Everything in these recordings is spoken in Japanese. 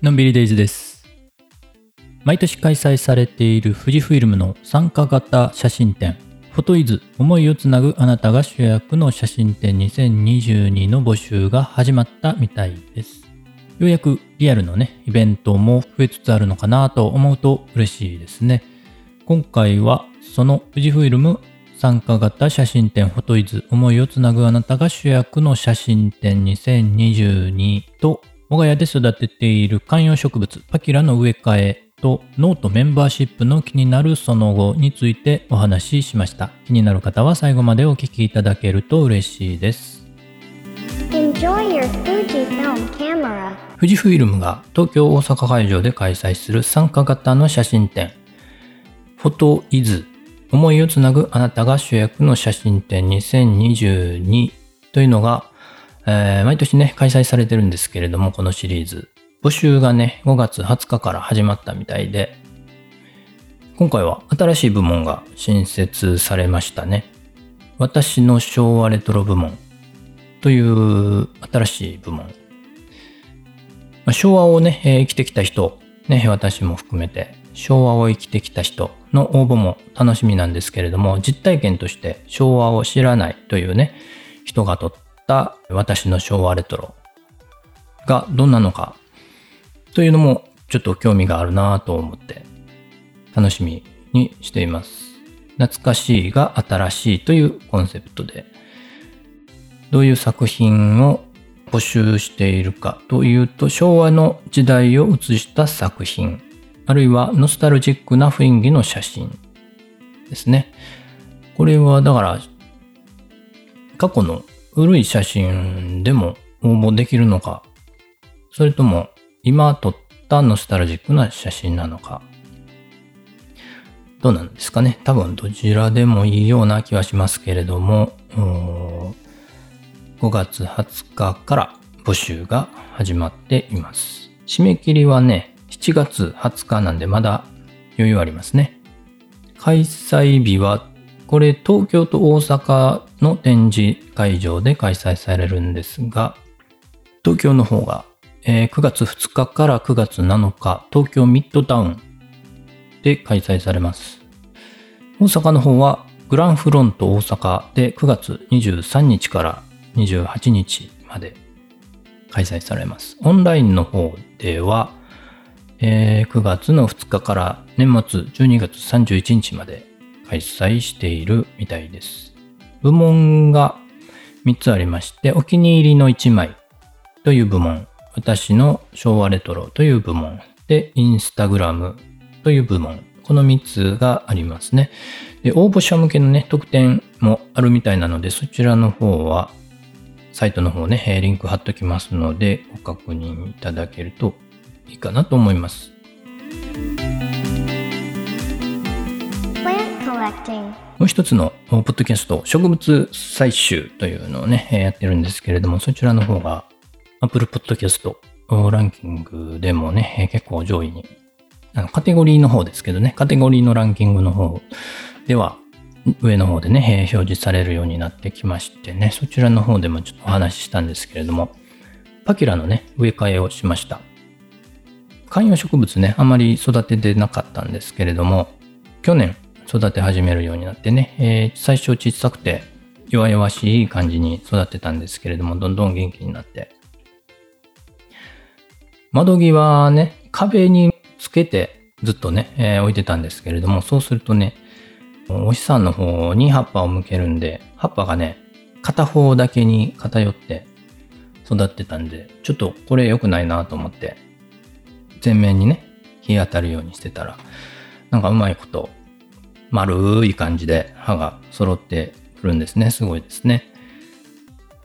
のんびりデイズです。毎年開催されている富士フイルムの参加型写真展、フォトイズ思いをつなぐあなたが主役の写真展2022の募集が始まったみたいです。ようやくリアルのね、イベントも増えつつあるのかなと思うと嬉しいですね。今回はその富士フイルム参加型写真展フォトイズ思いをつなぐあなたが主役の写真展2022と我が家で育てている観葉植物パキラの植え替えとノートメンバーシップの気になるその後についてお話ししました。気になる方は最後までお聞きいただけると嬉しいです。富士フイルムが東京大阪会場で開催する参加型の写真展フォトイズ思いをつなぐあなたが主役の写真展2022というのが、えー毎年ね開催されてるんですけれどもこのシリーズ。募集がね5月20日から始まったみたいで今回は新しい部門が新設されましたね。私の昭和レトロ部門という新しい部門。まあ昭和をね、えー生きてきた人、ね、私も含めて、昭和を生きてきた人の応募も楽しみなんですけれども、実体験として昭和を知らないというね、人が撮った私の昭和レトロがどんなのかというのもちょっと興味があるなと思って楽しみにしています。懐かしいが新しいというコンセプトで、どういう作品を募集しているかというと昭和の時代を映した作品あるいはノスタルジックな雰囲気の写真ですねこれはだから過去の古い写真でも応募できるのかそれとも今撮ったノスタルジックな写真なのかどうなんですかね多分どちらでもいいような気はしますけれども5月20日から募集が始まっています。締め切りはね、7月20日なんでまだ余裕ありますね。開催日は、これ東京と大阪の展示会場で開催されるんですが、東京の方が、え9月2日から9月7日、東京ミッドタウンで開催されます。大阪の方はグランフロント大阪で9月23日から28日まで開催されます。オンラインの方では、えー9月の2日から年末12月31日まで開催しているみたいです。部門が3つありまして、お気に入りの1枚という部門、私の昭和レトロという部門、で、インスタグラムという部門、この3つがありますね。で、応募者向けのね、特典もあるみたいなので、そちらの方は、サイトの方ね、リンク貼っときますので、ご確認いただけるといいかなと思います。もう一つのポッドキャスト、植物採集というのをね、えーやってるんですけれども、そちらの方が Apple Podcast ランキングでもね、えー結構上位に、あのカテゴリーの方ですけどね、カテゴリーのランキングの方では、上の方でね、えー表示されるようになってきましてね、そちらの方でもちょっとお話ししたんですけれども、パキュラのね、植え替えをしました。観葉植物ね、あまり育ててなかったんですけれども、去年育て始めるようになってね、えー最初小さくて弱々しい感じに育てたんですけれども、どんどん元気になって。窓際ね、壁につけてずっとね、えー置いてたんですけれども、そうするとね、お日さんの方に葉っぱを向けるんで、葉っぱがね、片方だけに偏って育ってたんで、ちょっとこれ良くないなと思って、全面にね、日当たるようにしてたら、なんかうまいこと、丸い感じで葉が揃ってくるんですね。すごいですね。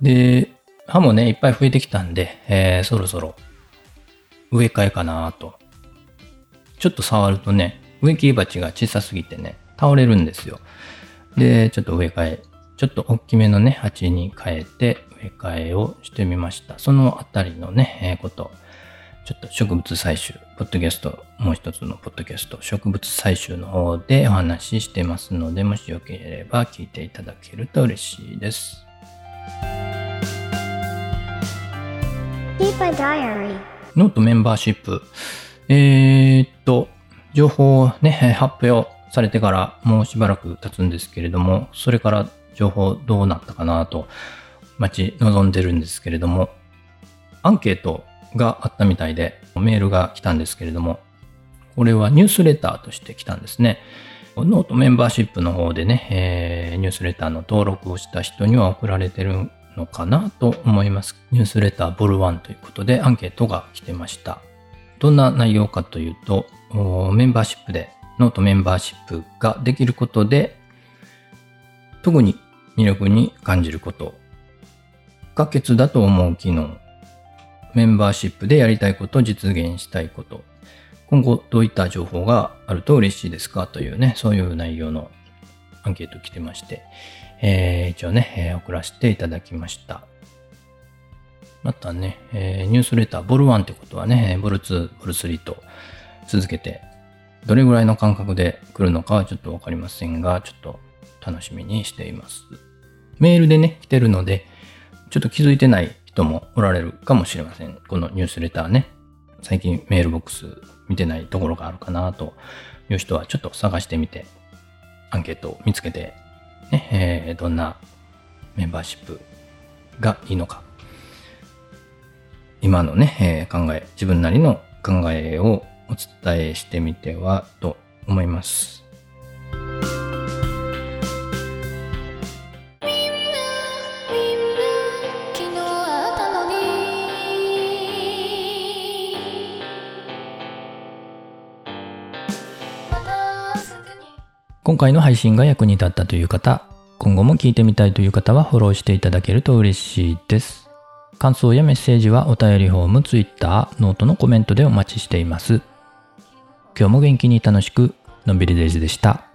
で、葉もね、いっぱい増えてきたんで、えーそろそろ植え替えかなと。ちょっと触るとね、植木鉢が小さすぎてね、倒れるんですよ。で、ちょっと植え替え、ちょっと大きめのね、鉢に変えて植え替えをしてみました。そのあたりのね、えーこと、ちょっと植物採集、ポッドキャスト、もう一つのポッドキャスト、植物採集の方でお話ししてますので、もしよければ聞いていただけると嬉しいです。ノートメンバーシップ。えー、っと、情報をね、発表されてからもうしばらく経つんですけれども、それから情報どうなったかなと待ち望んでるんですけれども、アンケートがあったみたいで、メールが来たんですけれども、これはニュースレターとして来たんですね。ノートメンバーシップの方でね、えー、ニュースレターの登録をした人には送られてるのかなと思います。ニュースレターボル1ということでアンケートが来てました。どんな内容かというと、メンバーシップで、ノートメンバーシップができることで、特に魅力に感じること、不可欠だと思う機能、メンバーシップでやりたいこと、実現したいこと、今後どういった情報があると嬉しいですかというね、そういう内容のアンケート来てまして、えー、一応ね、え、送らせていただきました。またね、えー、ニュースレター、ボル1ってことはね、ボル2、ボル3と続けて、どれぐらいの間隔で来るのかはちょっとわかりませんが、ちょっと楽しみにしています。メールでね、来てるので、ちょっと気づいてない人もおられるかもしれません。このニュースレターね。最近メールボックス見てないところがあるかなという人はちょっと探してみて、アンケートを見つけて、ね、えー、どんなメンバーシップがいいのか、今のね、えー、考え、自分なりの考えをお伝えしてみてはと思います。回の配信が役に立ったという方、今後も聞いてみたいという方はフォローしていただけると嬉しいです。感想やメッセージはお便りフォーム、ツイッター、ノートのコメントでお待ちしています。今日も元気に楽しく、のんびりデイズでした。